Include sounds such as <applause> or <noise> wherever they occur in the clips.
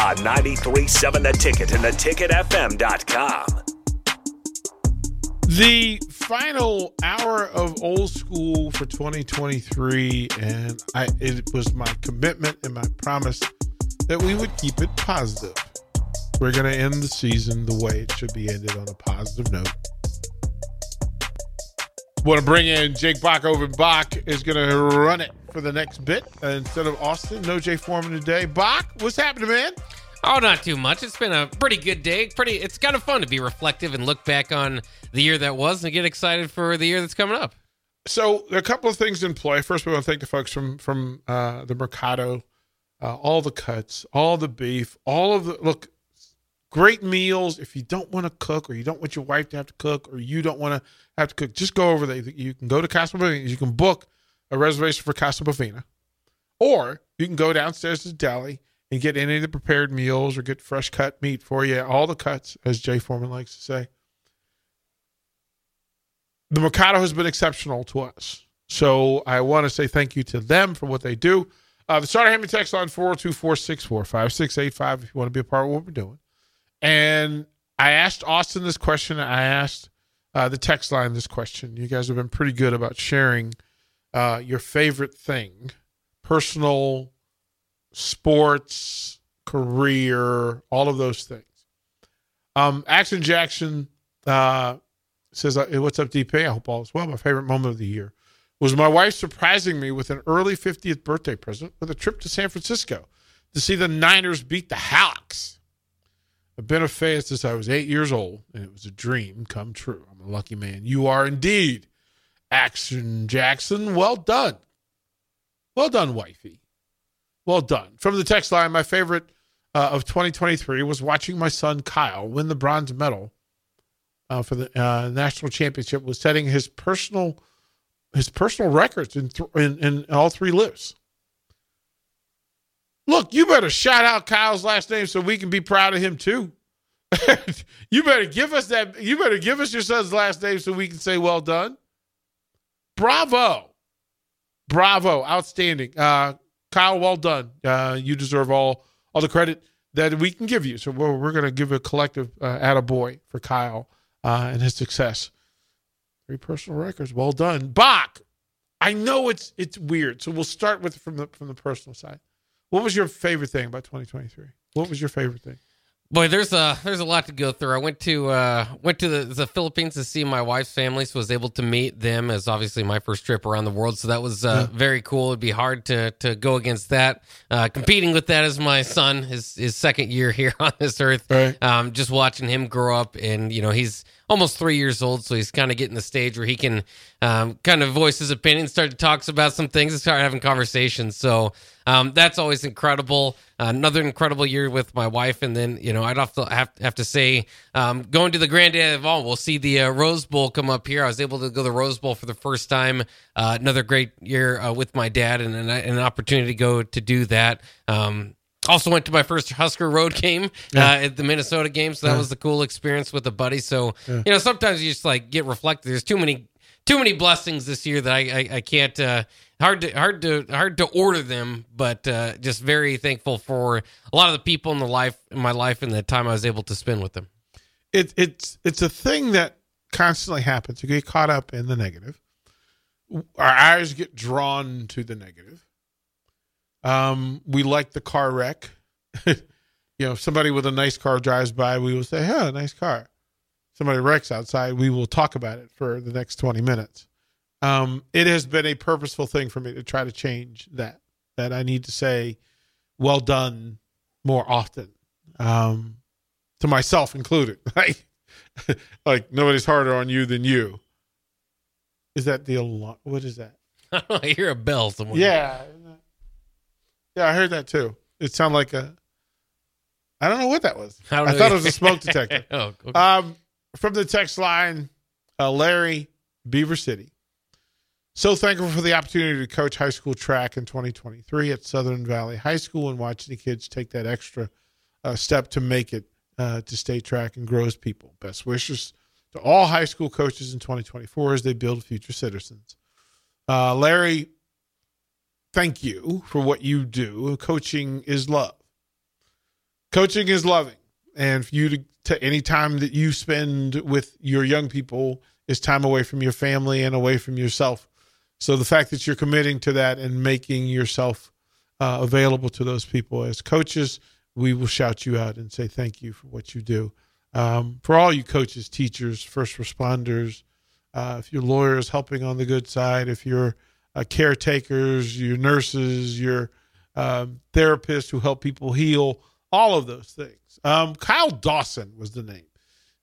On 93.7 The Ticket and theticketfm.com. The final hour of old school for 2023, and I it was my commitment and my promise that we would keep it positive. We're going to end the season the way it should be ended on a positive note. Want to bring in Jake Bach over. Bach is going to run it for the next bit uh, instead of Austin. No Jay Foreman today. Bach, what's happening, man? Oh, not too much. It's been a pretty good day. Pretty. It's kind of fun to be reflective and look back on the year that was and get excited for the year that's coming up. So a couple of things in play. First, we want to thank the folks from from uh, the Mercado, uh, all the cuts, all the beef, all of the look. Great meals. If you don't want to cook, or you don't want your wife to have to cook, or you don't want to have to cook, just go over there. You can go to Bovina. You can book a reservation for Casa Bovina, or you can go downstairs to the deli and get any of the prepared meals or get fresh cut meat for you. All the cuts, as Jay Foreman likes to say. The Mercado has been exceptional to us. So I want to say thank you to them for what they do. Uh, the starter hand me text on 402 464 5685 if you want to be a part of what we're doing. And I asked Austin this question. I asked uh, the text line this question. You guys have been pretty good about sharing uh, your favorite thing, personal, sports, career, all of those things. Um, Action Jackson uh, says, uh, "What's up, DP? I hope all is well. My favorite moment of the year was my wife surprising me with an early 50th birthday present with a trip to San Francisco to see the Niners beat the Hawks. I've been a fan since I was eight years old, and it was a dream come true. I'm a lucky man. You are indeed, Action Jackson. Well done. Well done, wifey. Well done. From the text line, my favorite uh, of 2023 was watching my son Kyle win the bronze medal uh, for the uh, national championship. Was setting his personal his personal records in, th- in in all three lifts. Look, you better shout out Kyle's last name so we can be proud of him too. <laughs> you better give us that. You better give us your son's last name so we can say well done. Bravo, bravo, outstanding, uh, Kyle. Well done. Uh, you deserve all all the credit that we can give you. So we're, we're going to give a collective uh, attaboy for Kyle uh, and his success. Three personal records. Well done, Bach. I know it's it's weird, so we'll start with from the from the personal side. What was your favorite thing about 2023? What was your favorite thing? Boy, there's a there's a lot to go through. I went to uh, went to the, the Philippines to see my wife's family, so was able to meet them as obviously my first trip around the world. So that was uh, Yeah. very cool. It'd be hard to to go against that. Uh, competing with that as my son, his his second year <laughs> here on this earth. Right. Um, just watching him grow up, and you know he's almost three years old, so he's kind of getting the stage where he can um, kind of voice his opinion, start to talk about some things, and start having conversations. So um, that's always incredible. another incredible year with my wife, and then you know I'd have to have, have to say um, going to the Granddaddy of all. We'll see the uh, Rose Bowl come up here. I was able to go to the Rose Bowl for the first time. Uh, another great year uh, with my dad, and, and an opportunity to go to do that. Um, also went to my first Husker Road game Yeah. uh, at the Minnesota game, so that Yeah. was the cool experience with a buddy. So Yeah. you know, sometimes you just like get reflected. There's too many too many blessings this year that I I, I can't uh, hard to hard to hard to order them, but uh, just very thankful for a lot of the people in the life in my life and the time I was able to spend with them. it, it's it's a thing that constantly happens. You get caught up in the negative. Our eyes get drawn to the negative. Um, we like the car wreck. <laughs> you know, if somebody with a nice car drives by, we will say, "Huh, nice car." Somebody wrecks outside, we will talk about it for the next twenty minutes. Um, it has been a purposeful thing for me to try to change that. That I need to say, "Well done," more often, um, to myself included. <laughs> Like, like nobody's harder on you than you. Is that the alarm? What is that? <laughs> I hear a bell somewhere. Yeah. Yeah, I heard that too. It sounded like a. I don't know what that was. How I thought it was a smoke detector. <laughs> oh, okay. Um, from the text line, uh, Larry, Beaver City. So thankful for the opportunity to coach high school track in 2023 at Southern Valley High School and watching the kids take that extra uh, step to make it uh, to state track and grow as people. Best wishes to all high school coaches in 2024 as they build future citizens. Uh, Larry, thank you for what you do. Coaching is love. Coaching is loving, and for you to, to any time that you spend with your young people is time away from your family and away from yourself. So the fact that you're committing to that and making yourself uh, available to those people as coaches, we will shout you out and say thank you for what you do. Um, for all you coaches, teachers, first responders, uh, if you're lawyers helping on the good side, if you're uh, caretakers, your nurses, your um, therapists who help people heal, all of those things. Um, Kyle Dawson was the name.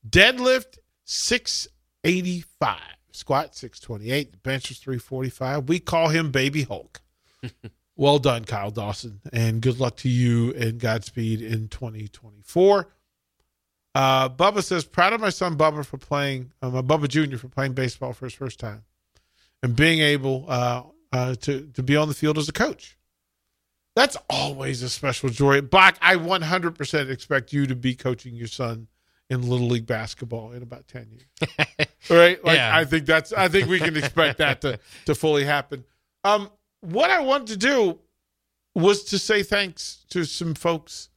Deadlift 685, squat 628, bench was 345. We call him Baby Hulk. <laughs> well done, Kyle Dawson, and good luck to you and Godspeed in 2024. Uh, Bubba says, proud of my son Bubba for playing, uh, my Bubba Jr. for playing baseball for his first time and being able uh, uh, to, to be on the field as a coach. That's always a special joy. Bach, I 100% expect you to be coaching your son in Little League basketball in about 10 years. <laughs> right? Like, Yeah. I think that's, I think we can expect that to, to fully happen. Um, what I wanted to do was to say thanks to some folks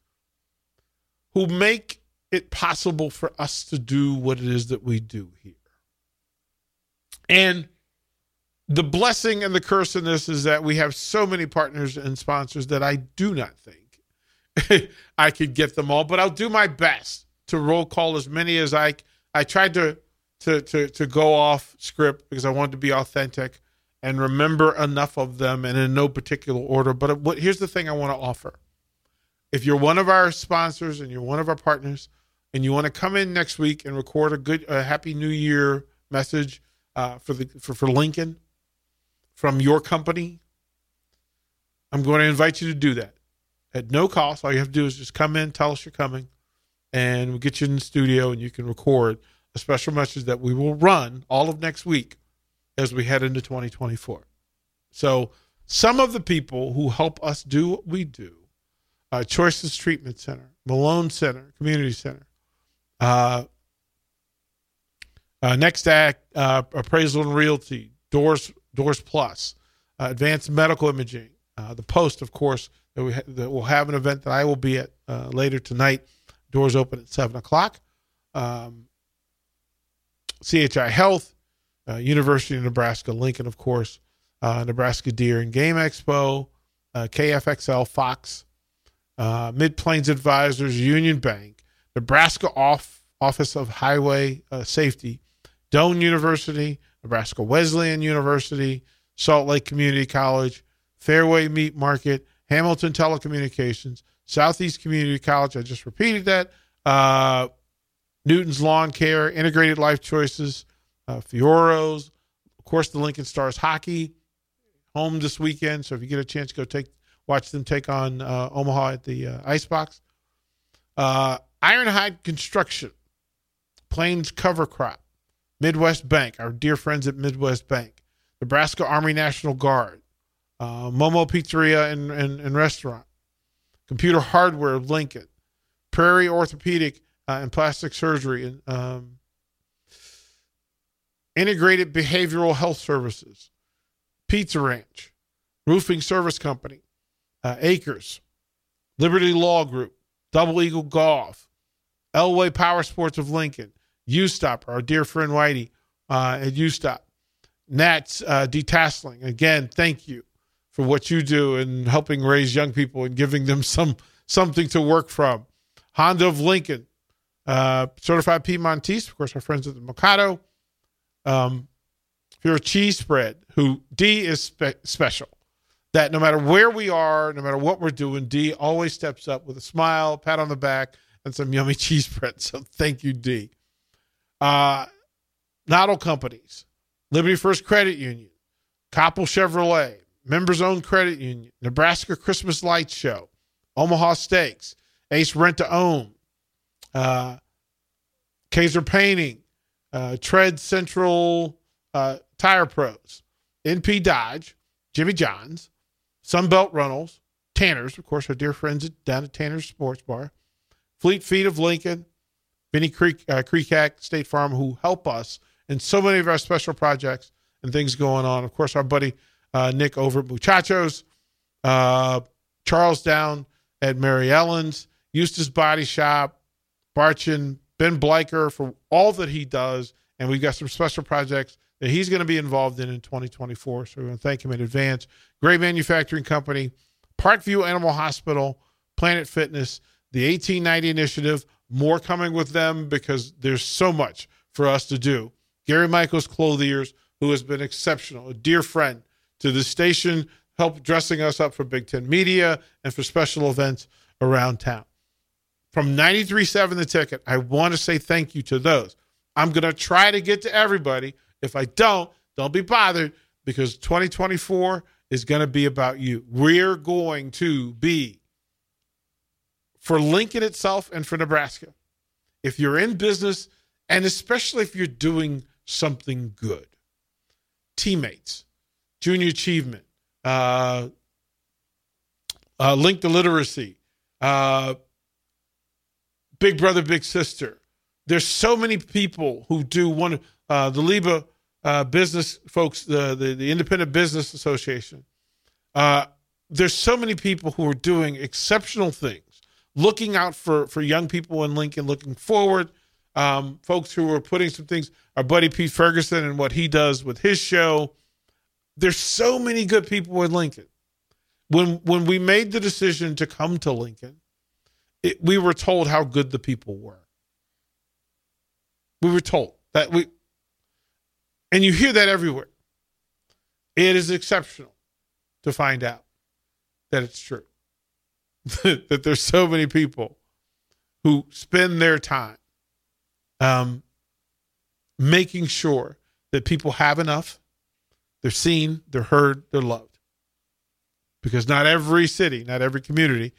who make it possible for us to do what it is that we do here. And the blessing and the curse in this is that we have so many partners and sponsors that I do not think <laughs> I could get them all, but I'll do my best to roll call as many as I I tried to to to to go off script because I wanted to be authentic and remember enough of them and in no particular order. But what here's the thing I want to offer. If you're one of our sponsors and you're one of our partners and you want to come in next week and record a good a happy new year message uh, for the for, for Lincoln from your company, I'm going to invite you to do that at no cost. All you have to do is just come in, tell us you're coming, and we'll get you in the studio and you can record a special message that we will run all of next week as we head into 2024. So, some of the people who help us do what we do uh, Choices Treatment Center, Malone Center, Community Center, uh, uh, Next Act, uh, Appraisal and Realty, Doors Doors Plus, uh, Advanced Medical Imaging, uh, the Post, of course, that we ha- that will have an event that I will be at uh, later tonight. Doors open at seven o'clock. Um, CHI Health, uh, University of Nebraska Lincoln, of course, uh, Nebraska Deer and Game Expo, uh, KFXL Fox, Mid Plains Advisors, Union Bank, Nebraska Off Office of Highway Safety, Doane University, Nebraska Wesleyan University, Southeast Community College, Fairway Meat Market, Hamilton Telecommunications, Southeast Community College. I just repeated that. Uh, Newton's Lawn Care, Integrated Life Choices, uh, Fioros, of course, the Lincoln Stars hockey home this weekend. So if you get a chance, go take watch them take on uh, Omaha at the uh, Icebox. Uh, Ironhide Construction, Plains Cover Crop, Midwest Bank, our dear friends at Midwest Bank, Nebraska Army National Guard, uh, Momo Pizzeria and, and, and Restaurant, Computer Hardware of Lincoln, Prairie Orthopedic uh, and Plastic Surgery, and um, Integrated Behavioral Health Services, Pizza Ranch, Roofing Service Company, uh, Acres, Liberty Law Group, Double Eagle Golf, Elway Power Sports of Lincoln,Ustop, our dear friend Whitey uh, atUstop, Nats uh, Detasseling. Again, thank you for what you do in helping raise young people and giving them some something to work from. Honda of Lincoln, uh, certified Piedmontese, of course, our friends at the Mercado. Um, if you're a cheese spread, who D is spe- special, that no matter where we are, no matter what we're doing, D always steps up with a smile, pat on the back, and some yummy <laughs> cheese spread. So thank you, D. Uh, Noddle Companies, Liberty First Credit Union, Copple Chevrolet, Members Owned Credit Union, Nebraska Christmas Lights Show, Omaha Steaks, Ace Rent to Own, uh, Kaiser Painting, uh, Tread Central uh, Tire Pros, NP Dodge, Jimmy John's, Sunbelt Rentals, Tanners, of course, our dear friends down at Tanner's Sports Bar, Fleet Feet of Lincoln, Benny Creek, uh, Creekac State Farm, who help us in so many of our special projects and things going on. Of course, our buddy uh, Nick over at Muchachos, uh, Charles down at Mary Ellen's, Eustace Body Shop, Barchin, Ben Bliker for all that he does. And we've got some special projects that he's going to be involved in in 2024. So we want to thank him in advance. Great Manufacturing Company, Parkview Animal Hospital, Planet Fitness, the 1890 Initiative. More coming with them because there's so much for us to do. Gary Michaels Clothiers, who has been exceptional, a dear friend to the station, help dressing us up for Big Ten Media and for special events around town. From 93.7 The Ticket, I want to say thank you to those. I'm going to try to get to everybody. If I don't, don't be bothered because 2024 is going to be about you. We're going to be for Lincoln itself and for Nebraska. If you're in business, and especially if you're doing something good, teammates, junior achievement, uh, uh, link to literacy, uh, big brother, big sister. There's so many people who do one. Uh, the LIBA uh, business folks, the, the, the Independent Business Association. Uh, there's so many people who are doing exceptional things looking out for for young people in Lincoln, looking forward. Um, folks who are putting some things. Our buddy Pete Ferguson and what he does with his show. There's so many good people in Lincoln. When when we made the decision to come to Lincoln, it, we were told how good the people were. We were told that we, and you hear that everywhere. It is exceptional to find out that it's true. <laughs> that there's so many people who spend their time um, making sure that people have enough, they're seen, they're heard, they're loved. Because not every city, not every community.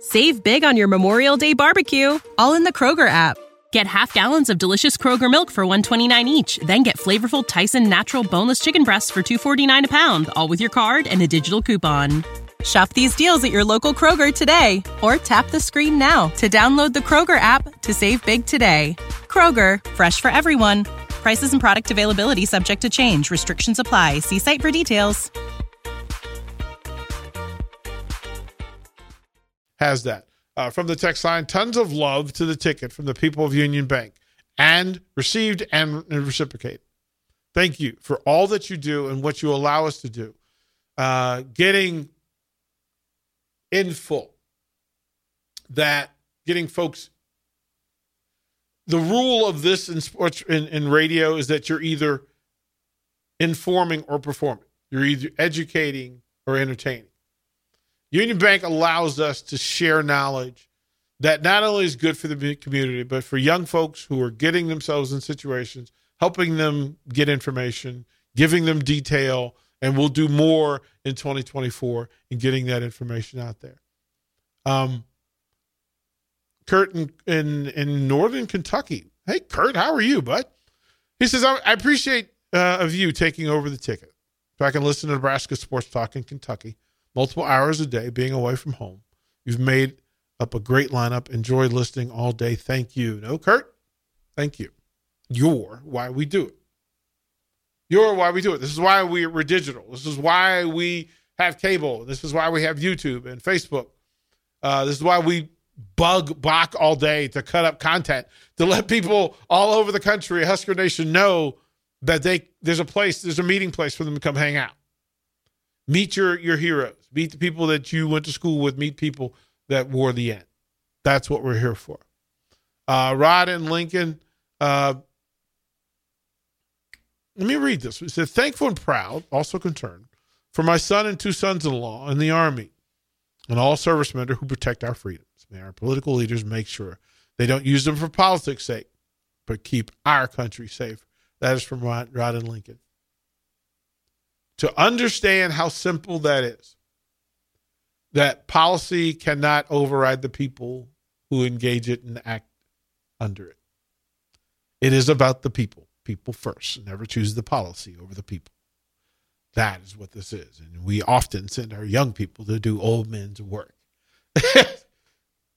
Save big on your Memorial Day barbecue, all in the Kroger app. Get half gallons of delicious Kroger milk for 129 each, then get flavorful Tyson natural boneless chicken breasts for 249 a pound, all with your card and a digital coupon. Shop these deals at your local Kroger today or tap the screen now to download the Kroger app to save big today. Kroger, fresh for everyone. Prices and product availability subject to change. Restrictions apply. See site for details. Has that. Uh, from the text line, tons of love to the ticket from the people of Union Bank and received and reciprocated. Thank you for all that you do and what you allow us to do. Uh, getting in full that getting folks the rule of this in sports in, in radio is that you're either informing or performing. You're either educating or entertaining. Union bank allows us to share knowledge that not only is good for the community but for young folks who are getting themselves in situations helping them get information giving them detail and we'll do more in 2024 in getting that information out there. Um, Kurt in, in, in northern Kentucky. Hey, Kurt, how are you, bud? He says, I, I appreciate uh, of you taking over the ticket so I can listen to Nebraska sports talk in Kentucky multiple hours a day, being away from home. You've made up a great lineup. Enjoy listening all day. Thank you. No, Kurt, thank you. You're why we do it. You're why we do it. This is why we, we're digital. This is why we have cable. This is why we have YouTube and Facebook. Uh, this is why we bug Bach all day to cut up content to let people all over the country, Husker Nation, know that they there's a place, there's a meeting place for them to come hang out. Meet your your heroes. Meet the people that you went to school with. Meet people that wore the end. That's what we're here for. Uh, Rod and Lincoln. Uh, let me read this. It said, Thankful and proud, also concerned, for my son and two sons in law in the Army and all servicemen who protect our freedoms. May our political leaders make sure they don't use them for politics' sake, but keep our country safe. That is from Rod, and Lincoln. To understand how simple that is, that policy cannot override the people who engage it and act under it. It is about the people, people first. Never choose the policy over the people. That is what this is. And we often send our young people to do old men's work. <laughs>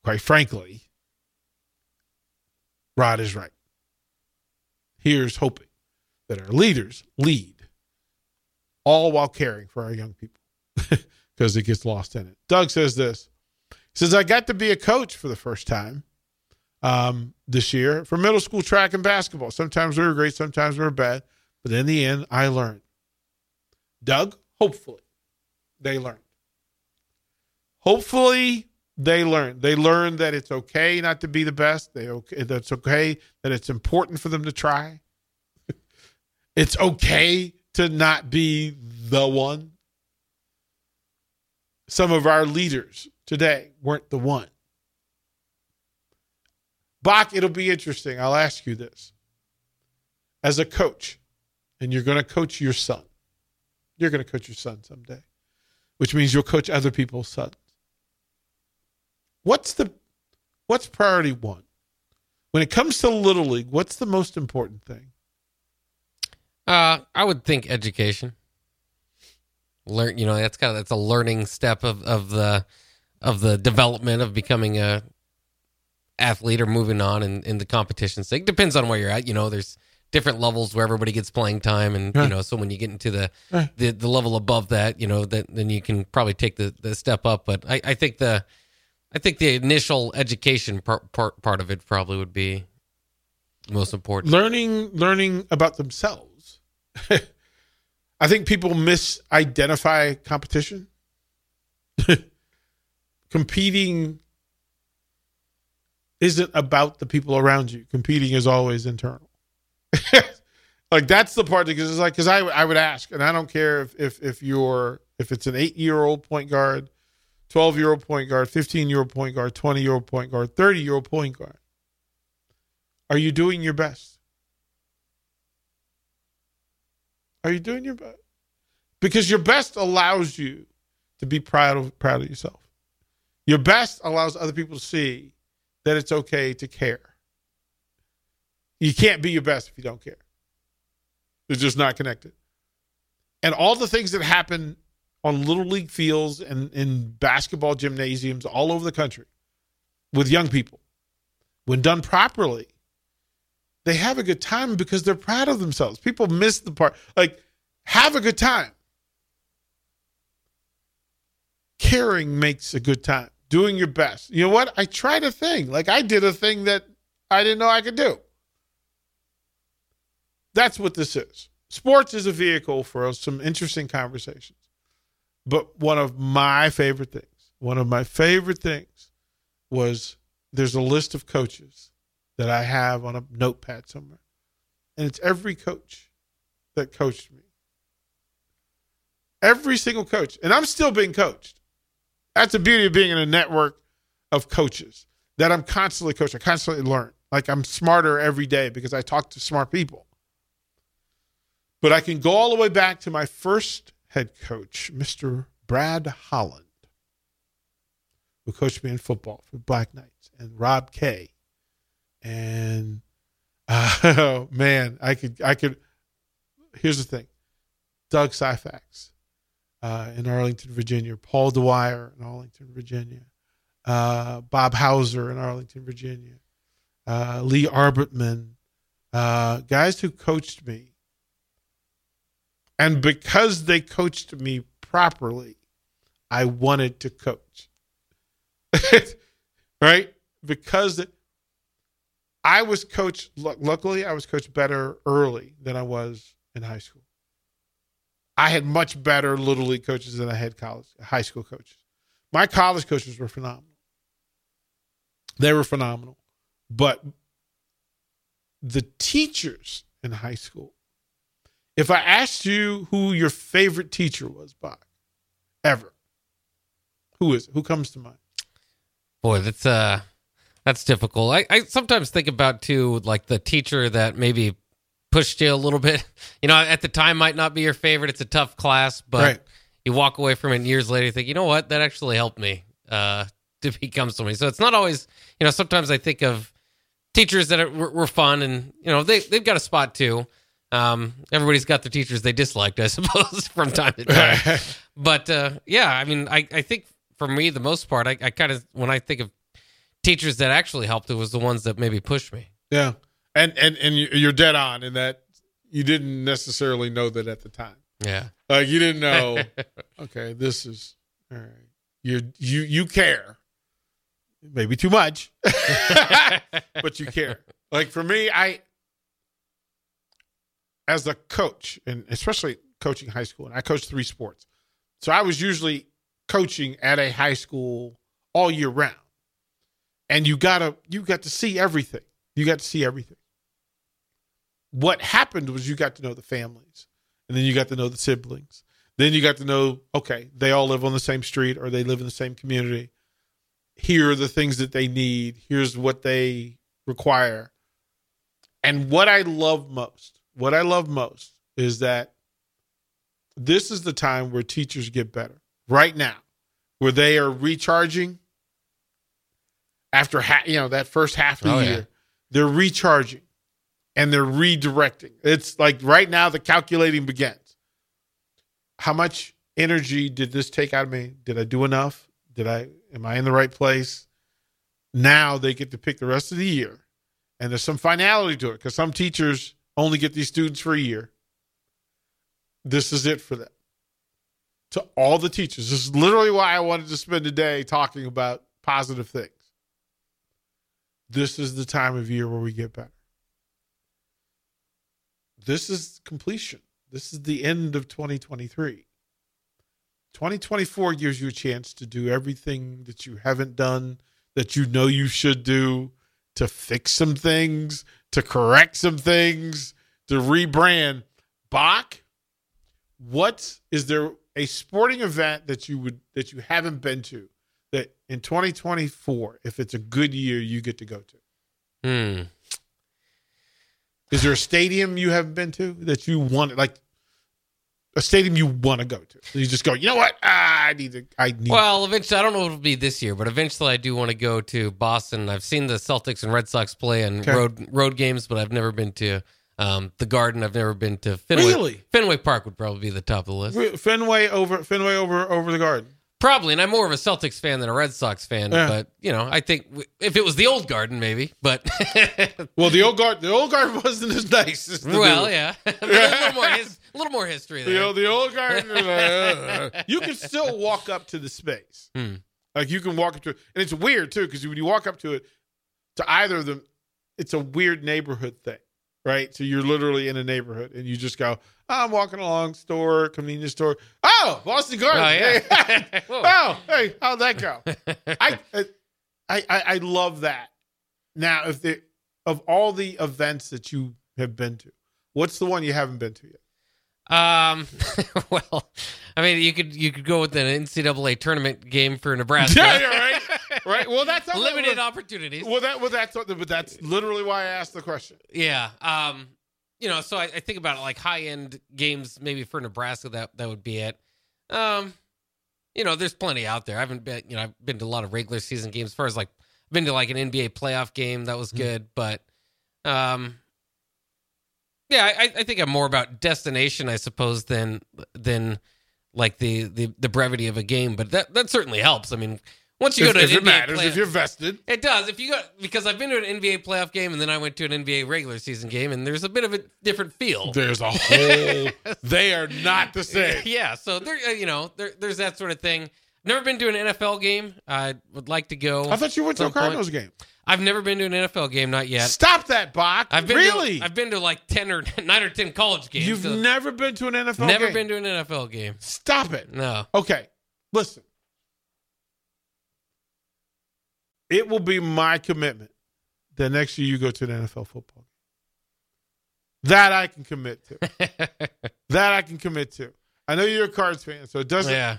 Quite frankly, Rod is right. Here's hoping that our leaders lead, all while caring for our young people <laughs> because it gets lost in it. Doug says this. He says, I got to be a coach for the first time um, this year for middle school track and basketball. Sometimes we were great, sometimes we were bad, but in the end, I learned. Doug, hopefully they learned. Hopefully they learned. They learned that it's okay not to be the best. They okay that's okay that it's important for them to try. <laughs> it's okay to not be the one. Some of our leaders today weren't the one. Bach, it'll be interesting. I'll ask you this. As a coach, and you're going to coach your son, you're going to coach your son someday, which means you'll coach other people's sons. What's the what's priority one? When it comes to little league, what's the most important thing? Uh, I would think education. Learn, you know, that's kind of that's a learning step of of the of the development of becoming a athlete or moving on in, in the competition. It depends on where you're at. You know, there's different levels where everybody gets playing time, and you know, so when you get into the Right. the, the level above that, you know, that then you can probably take the, the step up. But I, I think the I think the initial education part, part part of it probably would be most important. learning learning about themselves. <laughs> I think people misidentify competition. <laughs> Competing isn't about the people around you. Competing is always internal. <laughs> like that's the part because it's like because I I would ask, and I don't care if if if you're if it's an eight year old point guard, twelve year old point guard, fifteen year old point guard, twenty year old point guard, thirty year old point guard. Are you doing your best? Are you doing your best? Because your best allows you to be proud of proud of yourself. Your best allows other people to see that it's okay to care. You can't be your best if you don't care. It's just not connected. And all the things that happen on little league fields and in basketball gymnasiums all over the country with young people, when done properly, they have a good time because they're proud of themselves. People miss the part. Like, have a good time. Caring makes a good time. Doing your best. You know what? I tried a thing. Like, I did a thing that I didn't know I could do. That's what this is. Sports is a vehicle for some interesting conversations. But one of my favorite things, one of my favorite things was there's a list of coaches that I have on a notepad somewhere. And it's every coach that coached me. Every single coach. And I'm still being coached. That's the beauty of being in a network of coaches that I'm constantly coaching, I constantly learn. Like I'm smarter every day because I talk to smart people. But I can go all the way back to my first head coach, Mr. Brad Holland, who coached me in football for Black Knights, and Rob Kay. And uh, <laughs> oh man, I could I could here's the thing. Doug Syfax uh, in Arlington, Virginia, Paul Dwyer in Arlington, Virginia, uh, Bob Hauser in Arlington, Virginia, uh, Lee Arbertman, uh, guys who coached me. And because they coached me properly, I wanted to coach. <laughs> right? Because I was coached, luckily, I was coached better early than I was in high school. I had much better little league coaches than I had college, high school coaches. My college coaches were phenomenal. They were phenomenal. But the teachers in high school, if I asked you who your favorite teacher was, Bob, ever, who is it? Who comes to mind? Boy, that's uh that's difficult. I, I sometimes think about too like the teacher that maybe pushed you a little bit. <laughs> You know, at the time might not be your favorite. It's a tough class, but Right. you walk away from it years later you think, you know what, that actually helped me uh <laughs> to become somebody. So it's not always you know, sometimes I think of teachers that are, were, were fun and you know, they they've got a spot too. Um, everybody's got their teachers they disliked, I <laughs> suppose, from time to time. but uh, yeah, I mean, I, I think for me, the most part, I, I kind of when I think of teachers that actually helped, it was the ones that maybe pushed me. Yeah, and and and you- you're dead on in that you didn't necessarily know that at the time. Yeah, Like you didn't know. <laughs> okay, this is all right. You you you care, maybe too much, <laughs> but you care. Like for me, I as a coach, and especially coaching high school, and I coached three sports, so I was usually coaching at a high school all year round, and you gotta you got to see everything. You got to see everything. What happened was you got to know the families, and then you got to know the siblings. Then you got to know, okay, they all live on the same street or they live in the same community. Here are the things that they need. Here's what they require. And what I love most, what I love most is that this is the time where teachers get better. Right now, where they are recharging after ha- you know that first half of the Oh, yeah. year. They're recharging and they're redirecting. It's like right now the calculating begins. How much energy did this take out of me? Did I do enough? Did I am I in the right place? Now they get to pick the rest of the year. And there's some finality to it because some teachers only get these students for a year. This is it for them. To all the teachers. This is literally why I wanted to spend a day talking about positive things. This is the time of year where we get better. This is completion. This is the end of 2023. 2024 gives you a chance to do everything that you haven't done, that you know you should do, to fix some things, to correct some things, to rebrand. Bach, what is there a sporting event that you would that you haven't been to that in 2024, if it's a good year, you get to go to? Hmm. Is there a stadium you haven't been to that you want like a stadium you want to go to? You just go, you know what? Ah, I need to I need Well, eventually, I don't know if it'll be this year, but eventually, I do want to go to Boston. I've seen the Celtics and Red Sox play in Okay. road road games, but I've never been to um, the Garden. I've never been to Fenway. Really? Fenway Park would probably be the top of the list. Fenway over Fenway over over the garden. Probably, and I'm more of a Celtics fan than a Red Sox fan. Yeah. But you know, I think w- if it was the old Garden, maybe. But <laughs> Well, the old guard the old guard <laughs> wasn't as nice as the well, new. yeah, <laughs> a little more, his, a little more history The there. old, the old guard. was like, uh, you can still walk up to the space. Hmm. Like you can walk up to it, and it's weird too because when you walk up to it, to either of them, it's a weird neighborhood thing, right? So you're literally in a neighborhood, and you just go, oh, "I'm walking along, store, convenience store. Oh, Boston Garden. Oh, yeah. <laughs> Hey, <laughs> oh, hey, how'd that go? <laughs> I, I, I, I love that. Now, if the of all the events that you have been to, what's the one you haven't been to yet? Um, well, I mean, you could you could go with an NCAA tournament game for Nebraska. Yeah, right. Right. Well, that's <laughs> Limited opportunities. Well, that well, that's but that's literally why I asked the question. Yeah. Um, you know, so I, I think about it like high end games, maybe for Nebraska, that that would be it. Um, you know, there's plenty out there. I haven't been, you know, I've been to a lot of regular season games. As far as like, I've been to like an NBA playoff game, that was good. But, um, yeah, I, I think I'm more about destination, I suppose, than than like the the, the brevity of a game. But that that certainly helps. I mean, once you If, go to if an it NBA matters, playoff- if you're vested, it does. If you go because I've been to an NBA playoff game and then I went to an NBA regular season game and there's a bit of a different feel. there's a <laughs> whole. they are not the same. <laughs> yeah, so there uh, you know, there, there's that sort of thing. Never been to an NFL game. I would like to go. I thought you went to a some point. Cardinals game. I've never been to an NFL game, not yet. Stop that, Bach. I've been really. To, I've been to like ten or <laughs> nine or ten college games. You've so never been to an NFL never game? been to an NFL game. Stop it. No. Okay, listen. It will be my commitment that next year you go to an NFL football game. That I can commit to. <laughs> that I can commit to. I know you're a Cards fan, so it doesn't. yeah.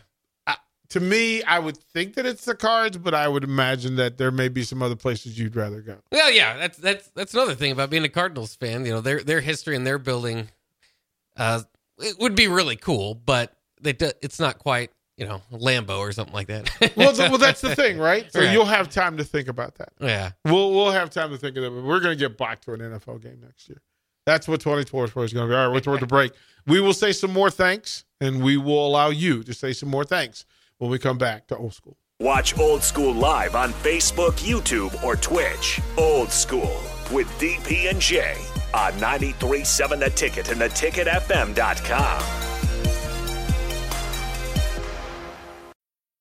To me, I would think that it's the Cards, but I would imagine that there may be some other places you'd rather go. Well, yeah, that's that's that's another thing about being a Cardinals fan. You know, their their history and their building, uh, it would be really cool, but they it's not quite you know Lambeau or something like that. <laughs> Well, th- well, that's the thing, <laughs> right? So Right. you'll have time to think about that. yeah, We'll we'll have time to think of it. But we're going to get back to an NFL game next year. That's what 2024 is going to be. All right, we're toward the <laughs> break. We will say some more thanks, and we will allow you to say some more thanks when we come back to old school. Watch Old School live on Facebook, YouTube, or Twitch. Old School with DP and J on 93.7 The Ticket and theticketfm.com.